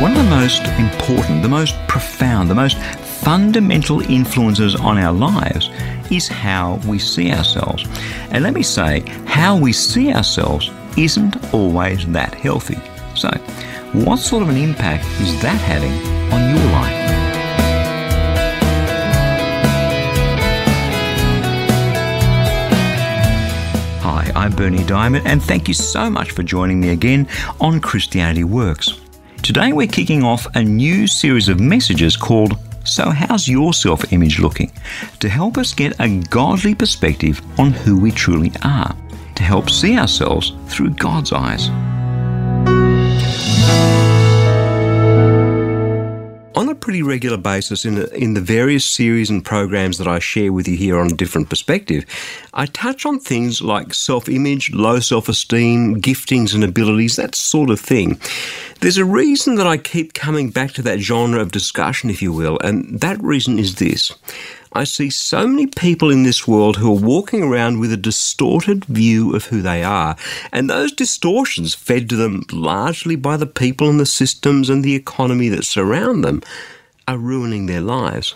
One of the most important, the most profound, the most fundamental influences on our lives is how we see ourselves. And let me say, how we see ourselves isn't always that healthy. So, what sort of an impact is that having on your life? Hi, I'm Berni Dymet, and thank you so much for joining me again on Christianity Works. Today we're kicking off a new series of messages called So How's Your Self Image Looking? to help us get a godly perspective on who we truly are, to help see ourselves through God's eyes. Pretty regular basis in, in the various series and programs that I share with you here on a different perspective, I touch on things like self image, low self esteem, giftings and abilities, that sort of thing. There's a reason that I keep coming back to that genre of discussion, if you will, and that reason is this. I see so many people in this world who are walking around with a distorted view of who they are, and those distortions fed to them largely by the people and the systems and the economy that surround them are ruining their lives.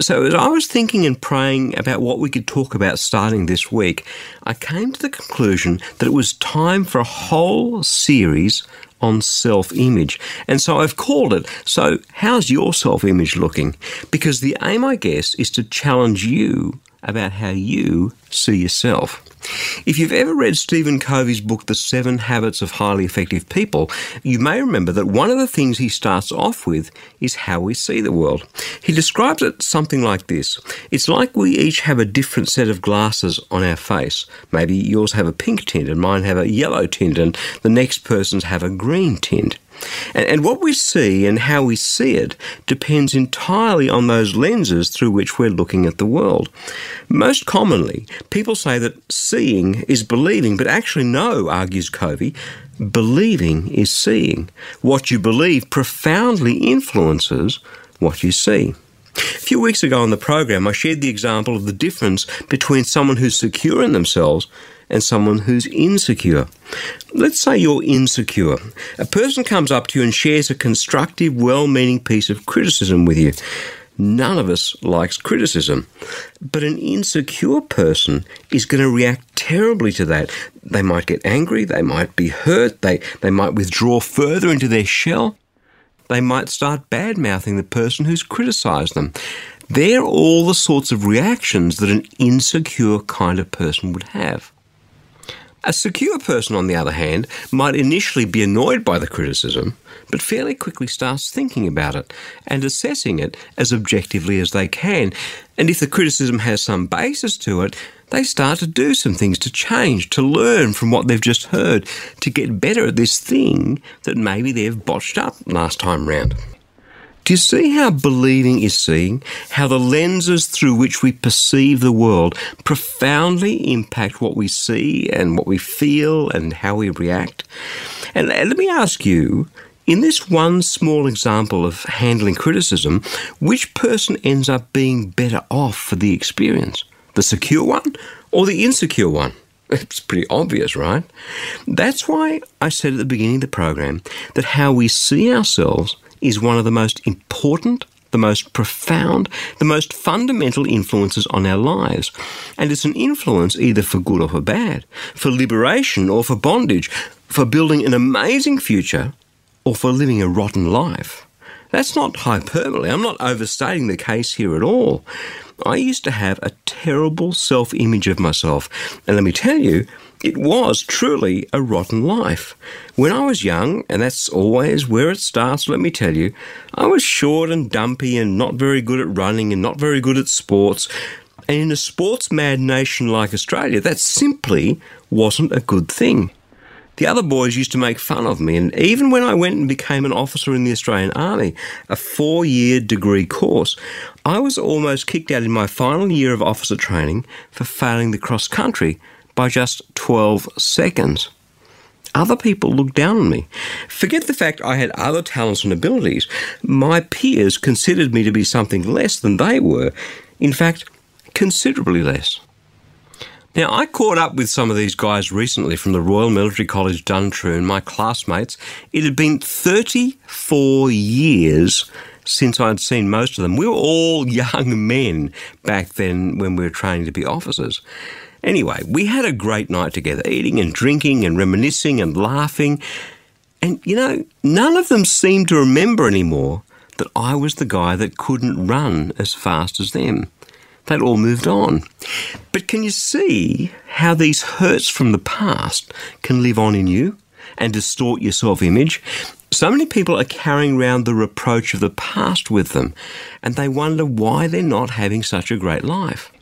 So, as I was thinking and praying about what we could talk about starting this week, I came to the conclusion that it was time for a whole series on self image. And so I've called it, So, how's your self image looking? Because the aim, I guess, is to challenge you about how you see yourself. If you've ever read Stephen Covey's book, The Seven Habits of Highly Effective People, you may remember that one of the things he starts off with is how we see the world. He describes it something like this It's like we each have a different set of glasses on our face. Maybe yours have a pink tint and mine have a yellow tint, and the next person's have a green tint. And, what we see and how we see it depends entirely on those lenses through which we're looking at the world. Most commonly, people say that seeing is believing, but actually, no, argues Covey. Believing is seeing. What you believe profoundly influences what you see. A few weeks ago on the program, I shared the example of the difference between someone who's secure in themselves and someone who's insecure. Let's say you're insecure. A person comes up to you and shares a constructive, well meaning piece of criticism with you. None of us likes criticism. But an insecure person is going to react terribly to that. They might get angry, they might be hurt, they, they might withdraw further into their shell. They might start bad mouthing the person who's criticised them. They're all the sorts of reactions that an insecure kind of person would have. A secure person, on the other hand, might initially be annoyed by the criticism, but fairly quickly starts thinking about it and assessing it as objectively as they can. And if the criticism has some basis to it, they start to do some things to change, to learn from what they've just heard, to get better at this thing that maybe they've botched up last time round. Do you see how believing is seeing? How the lenses through which we perceive the world profoundly impact what we see and what we feel and how we react? And let me ask you in this one small example of handling criticism, which person ends up being better off for the experience? The secure one or the insecure one? It's pretty obvious, right? That's why I said at the beginning of the program that how we see ourselves is one of the most important, the most profound, the most fundamental influences on our lives. And it's an influence either for good or for bad, for liberation or for bondage, for building an amazing future or for living a rotten life. That's not hyperbole. I'm not overstating the case here at all. I used to have a terrible self image of myself. And let me tell you, it was truly a rotten life. When I was young, and that's always where it starts, let me tell you, I was short and dumpy and not very good at running and not very good at sports. And in a sports mad nation like Australia, that simply wasn't a good thing. The other boys used to make fun of me, and even when I went and became an officer in the Australian Army, a four year degree course, I was almost kicked out in my final year of officer training for failing the cross country by just 12 seconds. Other people looked down on me. Forget the fact I had other talents and abilities. My peers considered me to be something less than they were. In fact, considerably less. Now, I caught up with some of these guys recently from the Royal Military College Duntroon, my classmates. It had been 34 years since I'd seen most of them. We were all young men back then when we were training to be officers. Anyway, we had a great night together, eating and drinking and reminiscing and laughing. And, you know, none of them seemed to remember anymore that I was the guy that couldn't run as fast as them. They'd all moved on. But can you see how these hurts from the past can live on in you and distort your self image? So many people are carrying around the reproach of the past with them, and they wonder why they're not having such a great life.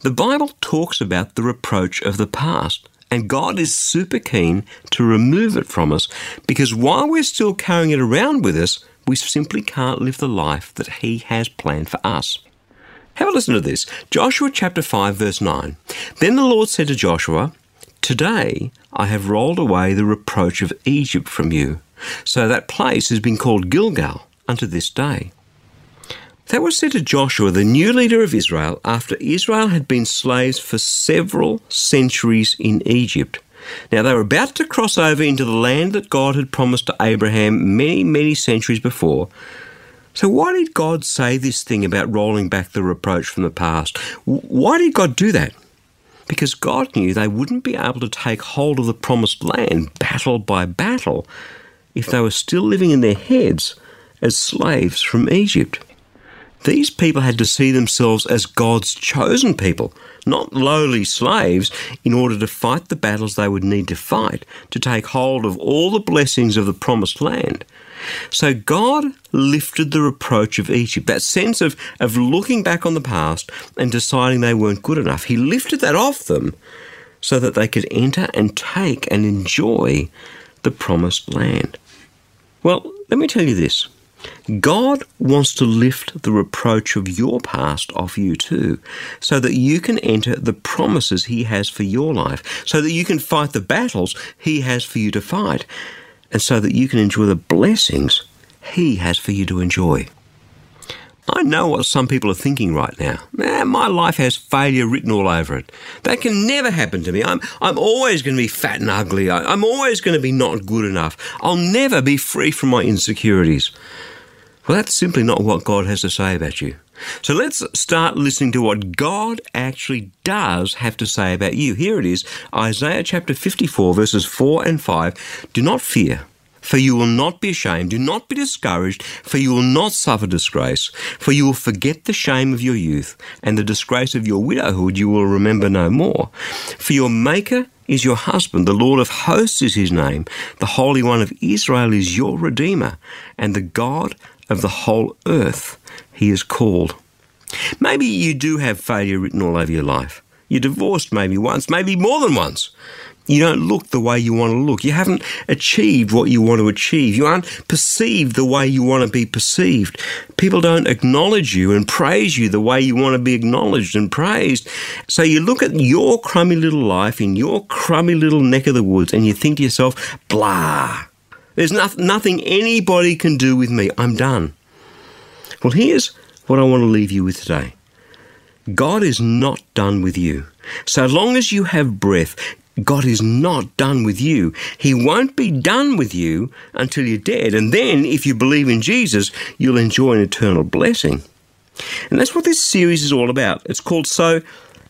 The Bible talks about the reproach of the past, and God is super keen to remove it from us because while we're still carrying it around with us, we simply can't live the life that He has planned for us. Have a listen to this. Joshua chapter 5, verse 9. Then the Lord said to Joshua, Today I have rolled away the reproach of Egypt from you. So that place has been called Gilgal unto this day. That was said to Joshua, the new leader of Israel, after Israel had been slaves for several centuries in Egypt. Now they were about to cross over into the land that God had promised to Abraham many, many centuries before. So, why did God say this thing about rolling back the reproach from the past? Why did God do that? Because God knew they wouldn't be able to take hold of the promised land battle by battle if they were still living in their heads as slaves from Egypt. These people had to see themselves as God's chosen people, not lowly slaves, in order to fight the battles they would need to fight to take hold of all the blessings of the promised land. So God lifted the reproach of Egypt, that sense of, of looking back on the past and deciding they weren't good enough. He lifted that off them so that they could enter and take and enjoy the promised land. Well, let me tell you this. God wants to lift the reproach of your past off you too, so that you can enter the promises He has for your life, so that you can fight the battles He has for you to fight, and so that you can enjoy the blessings He has for you to enjoy. I know what some people are thinking right now. Man, my life has failure written all over it. That can never happen to me. I'm, I'm always going to be fat and ugly. I, I'm always going to be not good enough. I'll never be free from my insecurities. Well, that's simply not what God has to say about you. So let's start listening to what God actually does have to say about you. Here it is Isaiah chapter 54, verses 4 and 5. Do not fear. For you will not be ashamed, do not be discouraged, for you will not suffer disgrace, for you will forget the shame of your youth, and the disgrace of your widowhood you will remember no more. For your Maker is your husband, the Lord of hosts is his name, the Holy One of Israel is your Redeemer, and the God of the whole earth he is called. Maybe you do have failure written all over your life. You're divorced maybe once, maybe more than once. You don't look the way you want to look. You haven't achieved what you want to achieve. You aren't perceived the way you want to be perceived. People don't acknowledge you and praise you the way you want to be acknowledged and praised. So you look at your crummy little life in your crummy little neck of the woods and you think to yourself, blah. There's no- nothing anybody can do with me. I'm done. Well, here's what I want to leave you with today. God is not done with you. So long as you have breath, God is not done with you. He won't be done with you until you're dead. And then, if you believe in Jesus, you'll enjoy an eternal blessing. And that's what this series is all about. It's called So,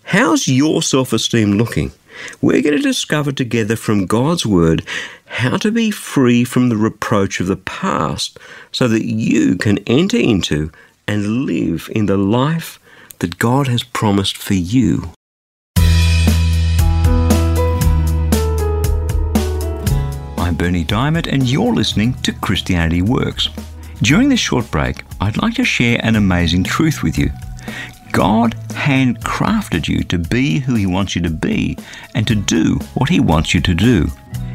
How's Your Self Esteem Looking? We're going to discover together from God's Word how to be free from the reproach of the past so that you can enter into and live in the life that God has promised for you. I'm Berni Dymet, and you're listening to Christianity Works. During this short break, I'd like to share an amazing truth with you. God handcrafted you to be who He wants you to be and to do what He wants you to do.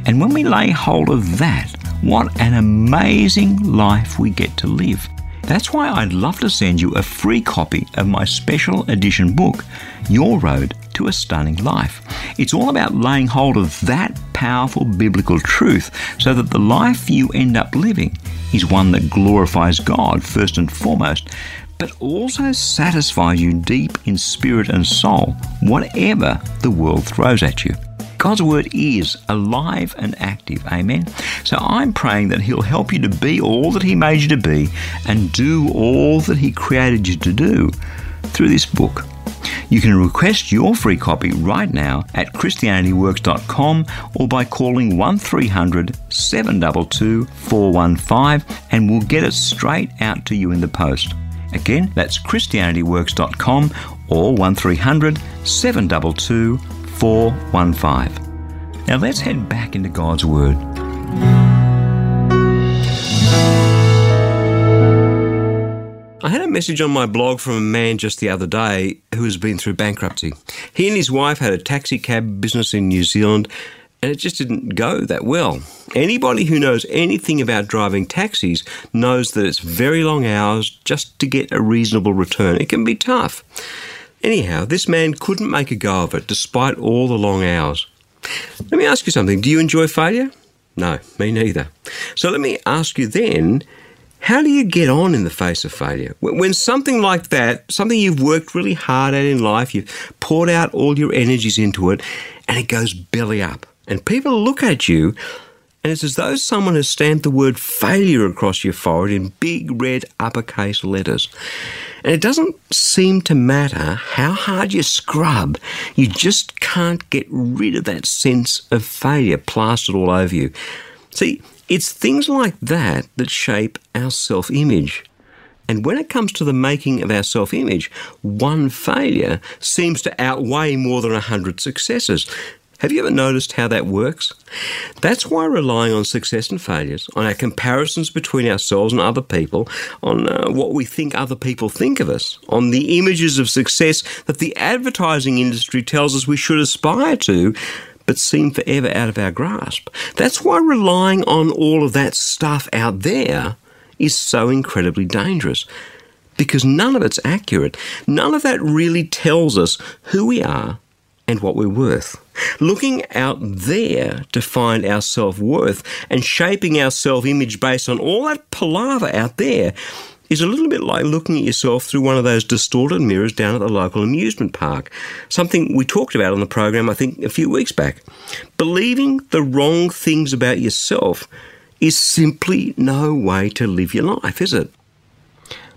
And when we lay hold of that, what an amazing life we get to live. That's why I'd love to send you a free copy of my special edition book, Your Road to a Stunning Life. It's all about laying hold of that powerful biblical truth so that the life you end up living is one that glorifies God first and foremost, but also satisfies you deep in spirit and soul, whatever the world throws at you. God's Word is alive and active. Amen. So I'm praying that He'll help you to be all that He made you to be and do all that He created you to do through this book. You can request your free copy right now at ChristianityWorks.com or by calling 1300 722 415 and we'll get it straight out to you in the post. Again, that's ChristianityWorks.com or 1300 722 415. Now let's head back into God's Word. I had a message on my blog from a man just the other day who has been through bankruptcy. He and his wife had a taxi cab business in New Zealand and it just didn't go that well. Anybody who knows anything about driving taxis knows that it's very long hours just to get a reasonable return. It can be tough. Anyhow, this man couldn't make a go of it despite all the long hours. Let me ask you something. Do you enjoy failure? No, me neither. So let me ask you then how do you get on in the face of failure? When something like that, something you've worked really hard at in life, you've poured out all your energies into it, and it goes belly up, and people look at you and it's as though someone has stamped the word failure across your forehead in big red uppercase letters. And it doesn't seem to matter how hard you scrub, you just can't get rid of that sense of failure plastered all over you. See, it's things like that that shape our self image. And when it comes to the making of our self image, one failure seems to outweigh more than a hundred successes. Have you ever noticed how that works? That's why relying on success and failures, on our comparisons between ourselves and other people, on uh, what we think other people think of us, on the images of success that the advertising industry tells us we should aspire to, but seem forever out of our grasp. That's why relying on all of that stuff out there is so incredibly dangerous. Because none of it's accurate. None of that really tells us who we are and what we're worth. Looking out there to find our self worth and shaping our self image based on all that palaver out there is a little bit like looking at yourself through one of those distorted mirrors down at the local amusement park. Something we talked about on the program, I think, a few weeks back. Believing the wrong things about yourself is simply no way to live your life, is it?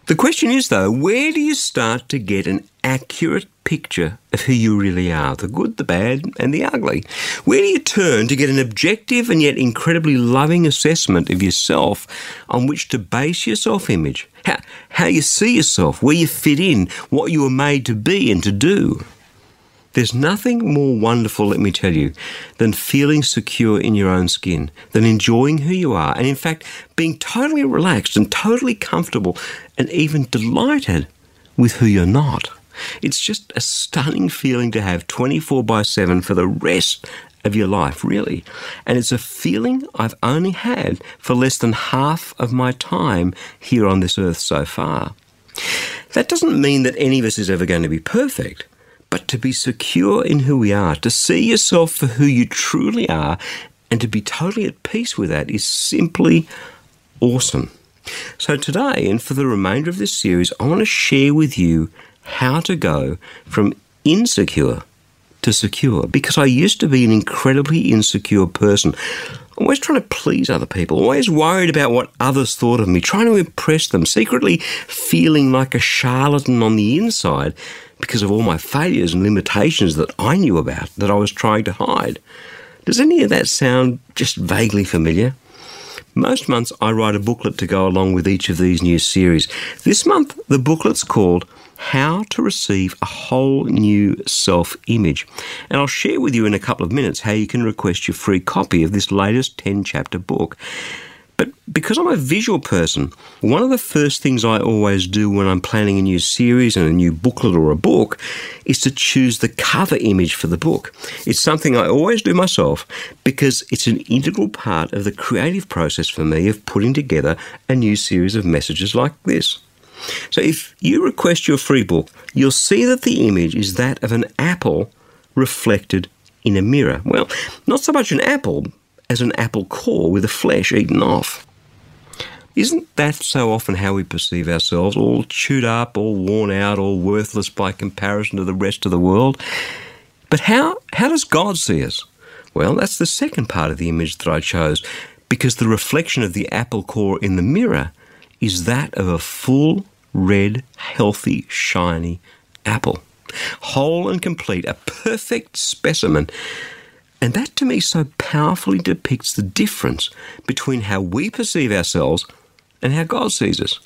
The question is, though, where do you start to get an accurate picture of who you really are the good, the bad, and the ugly? Where do you turn to get an objective and yet incredibly loving assessment of yourself on which to base your self image? How, how you see yourself, where you fit in, what you were made to be and to do? There's nothing more wonderful, let me tell you, than feeling secure in your own skin, than enjoying who you are, and in fact, being totally relaxed and totally comfortable and even delighted with who you're not. It's just a stunning feeling to have 24 by 7 for the rest of your life, really. And it's a feeling I've only had for less than half of my time here on this earth so far. That doesn't mean that any of us is ever going to be perfect but to be secure in who we are, to see yourself for who you truly are, and to be totally at peace with that is simply awesome. So, today and for the remainder of this series, I want to share with you how to go from insecure to secure because I used to be an incredibly insecure person. Always trying to please other people, always worried about what others thought of me, trying to impress them, secretly feeling like a charlatan on the inside because of all my failures and limitations that I knew about that I was trying to hide. Does any of that sound just vaguely familiar? Most months I write a booklet to go along with each of these new series. This month the booklet's called How to Receive a Whole New Self Image. And I'll share with you in a couple of minutes how you can request your free copy of this latest 10 chapter book. But because I'm a visual person, one of the first things I always do when I'm planning a new series and a new booklet or a book is to choose the cover image for the book. It's something I always do myself because it's an integral part of the creative process for me of putting together a new series of messages like this. So if you request your free book, you'll see that the image is that of an apple reflected in a mirror. Well, not so much an apple as an apple core with the flesh eaten off. Isn't that so often how we perceive ourselves, all chewed up, all worn out, all worthless by comparison to the rest of the world? But how, how does God see us? Well, that's the second part of the image that I chose, because the reflection of the apple core in the mirror is that of a full, red, healthy, shiny apple. Whole and complete, a perfect specimen. And that to me so powerfully depicts the difference between how we perceive ourselves and how God sees us.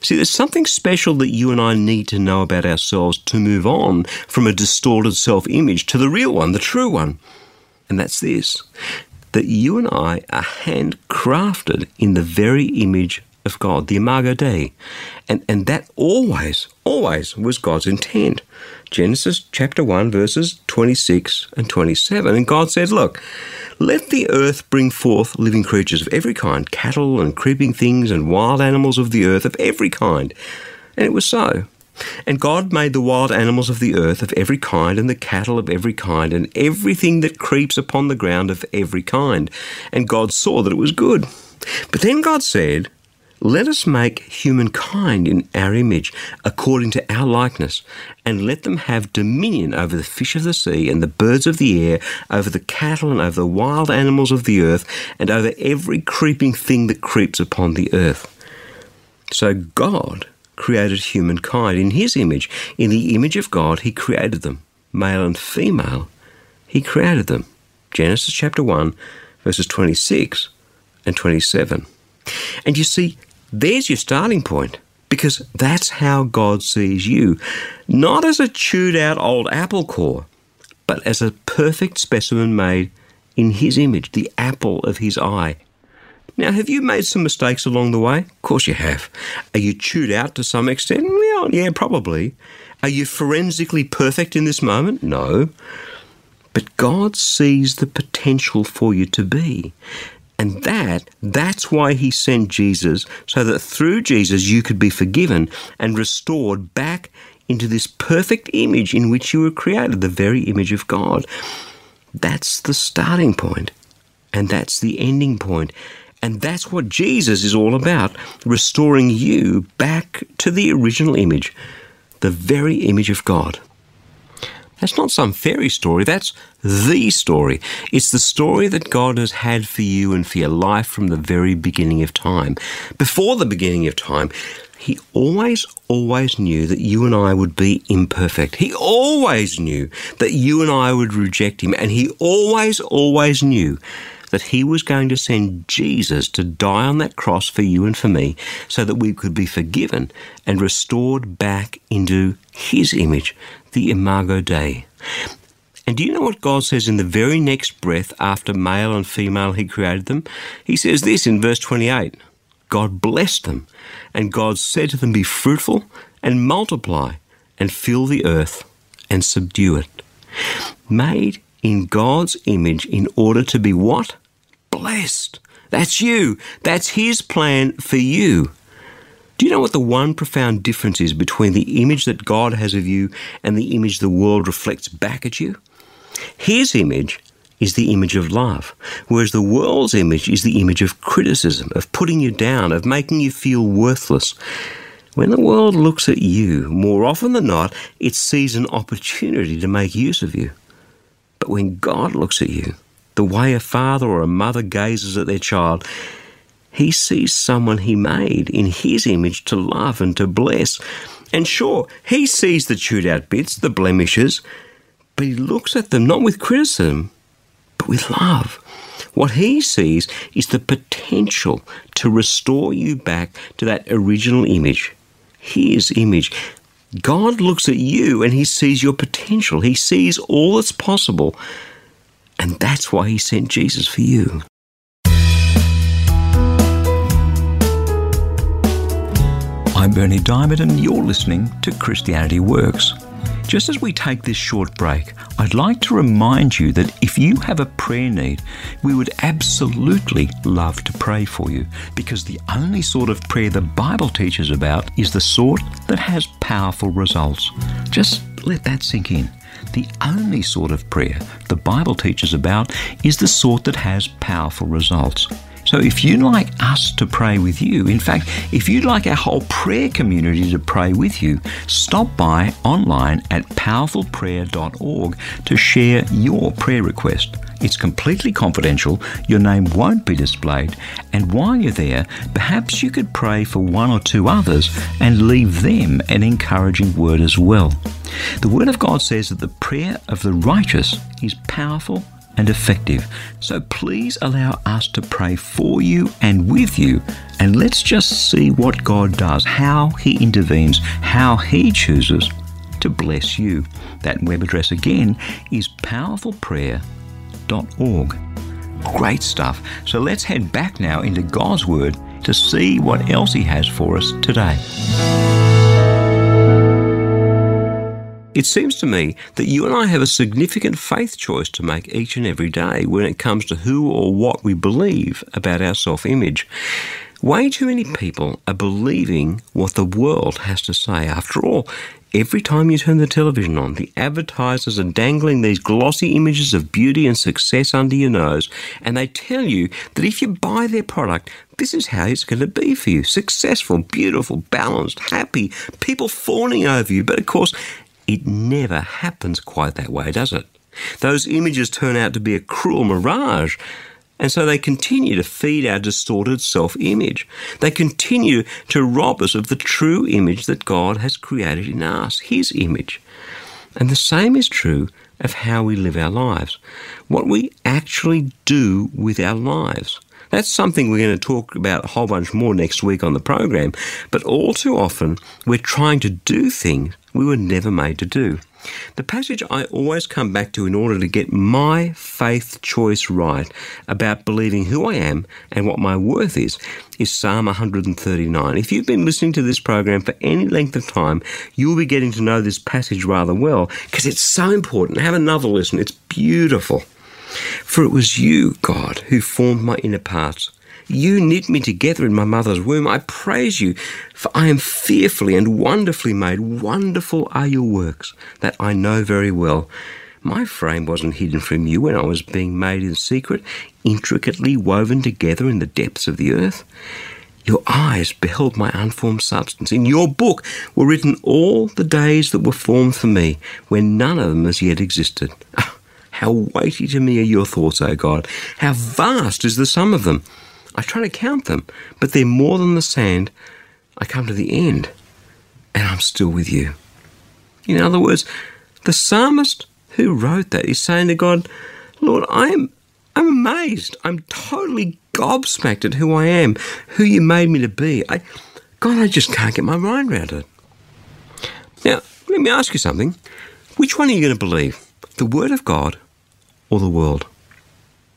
See, there's something special that you and I need to know about ourselves to move on from a distorted self image to the real one, the true one. And that's this that you and I are handcrafted in the very image of God, the Imago Dei. And, and that always, always was God's intent. Genesis chapter 1, verses 26 and 27. And God said, Look, let the earth bring forth living creatures of every kind, cattle and creeping things and wild animals of the earth of every kind. And it was so. And God made the wild animals of the earth of every kind, and the cattle of every kind, and everything that creeps upon the ground of every kind. And God saw that it was good. But then God said, let us make humankind in our image, according to our likeness, and let them have dominion over the fish of the sea and the birds of the air, over the cattle and over the wild animals of the earth, and over every creeping thing that creeps upon the earth. So God created humankind in his image. In the image of God, he created them. Male and female, he created them. Genesis chapter 1, verses 26 and 27. And you see, there's your starting point because that's how God sees you. Not as a chewed out old apple core, but as a perfect specimen made in His image, the apple of His eye. Now, have you made some mistakes along the way? Of course you have. Are you chewed out to some extent? Well, yeah, probably. Are you forensically perfect in this moment? No. But God sees the potential for you to be. And that, that's why he sent Jesus, so that through Jesus you could be forgiven and restored back into this perfect image in which you were created, the very image of God. That's the starting point, and that's the ending point. And that's what Jesus is all about restoring you back to the original image, the very image of God. That's not some fairy story, that's the story. It's the story that God has had for you and for your life from the very beginning of time. Before the beginning of time, He always, always knew that you and I would be imperfect. He always knew that you and I would reject Him. And He always, always knew that He was going to send Jesus to die on that cross for you and for me so that we could be forgiven and restored back into His image the Imago Dei. And do you know what God says in the very next breath after male and female He created them? He says this in verse 28 God blessed them, and God said to them, Be fruitful and multiply, and fill the earth and subdue it. Made in God's image in order to be what? Blessed. That's you. That's His plan for you. Do you know what the one profound difference is between the image that God has of you and the image the world reflects back at you? His image is the image of love, whereas the world's image is the image of criticism, of putting you down, of making you feel worthless. When the world looks at you, more often than not, it sees an opportunity to make use of you. But when God looks at you, the way a father or a mother gazes at their child, he sees someone he made in his image to love and to bless. And sure, he sees the chewed out bits, the blemishes, but he looks at them not with criticism, but with love. What he sees is the potential to restore you back to that original image, his image. God looks at you and he sees your potential. He sees all that's possible. And that's why he sent Jesus for you. I'm Berni Dymet, and you're listening to Christianity Works. Just as we take this short break, I'd like to remind you that if you have a prayer need, we would absolutely love to pray for you because the only sort of prayer the Bible teaches about is the sort that has powerful results. Just let that sink in. The only sort of prayer the Bible teaches about is the sort that has powerful results. So if you'd like us to pray with you, in fact, if you'd like our whole prayer community to pray with you, stop by online at powerfulprayer.org to share your prayer request. It's completely confidential, your name won't be displayed, and while you're there, perhaps you could pray for one or two others and leave them an encouraging word as well. The Word of God says that the prayer of the righteous is powerful and effective. So please allow us to pray for you and with you, and let's just see what God does, how He intervenes, how He chooses to bless you. That web address again is powerfulprayer.org. Great stuff. So let's head back now into God's Word to see what else He has for us today. It seems to me that you and I have a significant faith choice to make each and every day when it comes to who or what we believe about our self image. Way too many people are believing what the world has to say. After all, every time you turn the television on, the advertisers are dangling these glossy images of beauty and success under your nose, and they tell you that if you buy their product, this is how it's going to be for you successful, beautiful, balanced, happy, people fawning over you. But of course, it never happens quite that way, does it? Those images turn out to be a cruel mirage. And so they continue to feed our distorted self image. They continue to rob us of the true image that God has created in us, His image. And the same is true of how we live our lives, what we actually do with our lives. That's something we're going to talk about a whole bunch more next week on the program. But all too often, we're trying to do things we were never made to do. The passage I always come back to in order to get my faith choice right about believing who I am and what my worth is is Psalm 139. If you've been listening to this program for any length of time, you'll be getting to know this passage rather well because it's so important. Have another listen, it's beautiful. For it was you, God, who formed my inner parts. You knit me together in my mother's womb. I praise you, for I am fearfully and wonderfully made. Wonderful are your works that I know very well. My frame wasn't hidden from you when I was being made in secret, intricately woven together in the depths of the earth. Your eyes beheld my unformed substance. In your book were written all the days that were formed for me, when none of them as yet existed. Ah, how weighty to me are your thoughts, O God! How vast is the sum of them! I try to count them, but they're more than the sand. I come to the end, and I'm still with you. In other words, the psalmist who wrote that is saying to God, Lord, I'm I'm amazed. I'm totally gobsmacked at who I am, who you made me to be. I, God, I just can't get my mind around it. Now, let me ask you something. Which one are you going to believe? The Word of God or the world?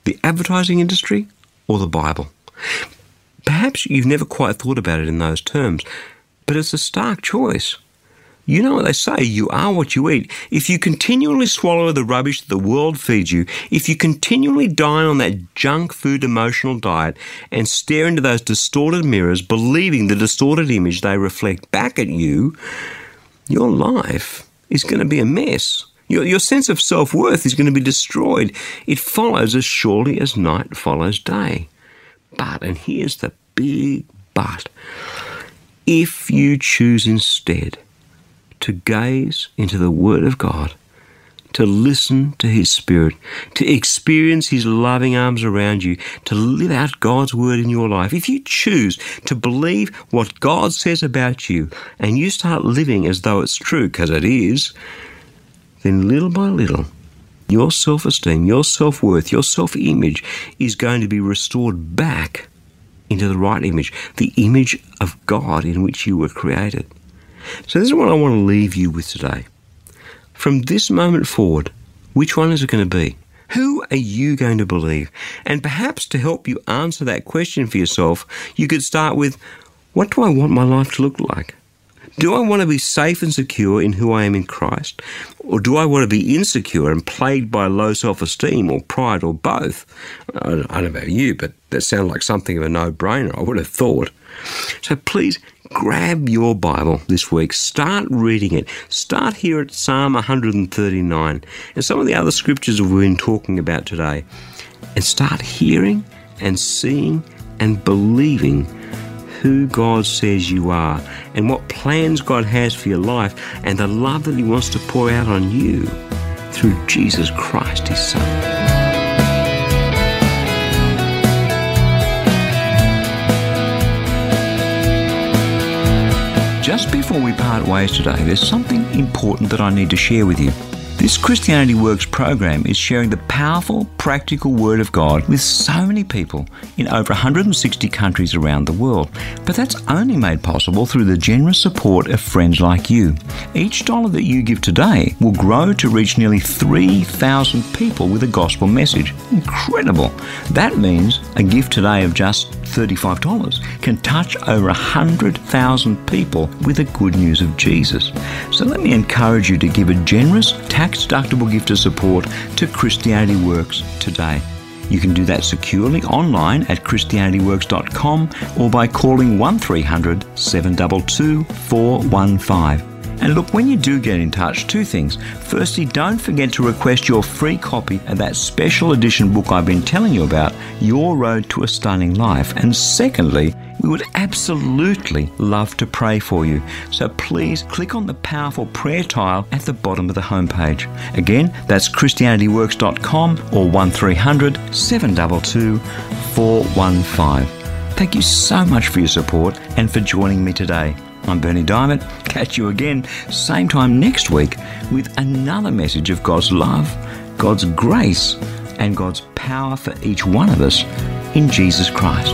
The advertising industry or the Bible? Perhaps you've never quite thought about it in those terms, but it's a stark choice. You know what they say, you are what you eat. If you continually swallow the rubbish that the world feeds you, if you continually dine on that junk food emotional diet and stare into those distorted mirrors, believing the distorted image they reflect back at you, your life is going to be a mess. Your, your sense of self worth is going to be destroyed. It follows as surely as night follows day. But, and here's the big but, if you choose instead to gaze into the Word of God, to listen to His Spirit, to experience His loving arms around you, to live out God's Word in your life, if you choose to believe what God says about you and you start living as though it's true, because it is, then little by little, your self esteem, your self worth, your self image is going to be restored back into the right image, the image of God in which you were created. So, this is what I want to leave you with today. From this moment forward, which one is it going to be? Who are you going to believe? And perhaps to help you answer that question for yourself, you could start with what do I want my life to look like? Do I want to be safe and secure in who I am in Christ? Or do I want to be insecure and plagued by low self esteem or pride or both? I don't know about you, but that sounds like something of a no brainer, I would have thought. So please grab your Bible this week, start reading it. Start here at Psalm 139 and some of the other scriptures we've been talking about today, and start hearing and seeing and believing who God says you are and what plans God has for your life and the love that He wants to pour out on you through Jesus Christ, His Son. Just before we part ways today, there's something important that I need to share with you. This Christianity Works program is sharing the powerful, practical Word of God with so many people in over 160 countries around the world. But that's only made possible through the generous support of friends like you. Each dollar that you give today will grow to reach nearly 3,000 people with a gospel message. Incredible! That means a gift today of just $35 can touch over 100,000 people with the good news of Jesus. So let me encourage you to give a generous, tax deductible gift of support to Christianity Works today. You can do that securely online at ChristianityWorks.com or by calling 1300 722 415. And look, when you do get in touch, two things. Firstly, don't forget to request your free copy of that special edition book I've been telling you about, Your Road to a Stunning Life. And secondly, we would absolutely love to pray for you. So please click on the powerful prayer tile at the bottom of the homepage. Again, that's ChristianityWorks.com or 1300 722 415. Thank you so much for your support and for joining me today. I'm Berni Dymet. Catch you again, same time next week, with another message of God's love, God's grace, and God's power for each one of us in Jesus Christ.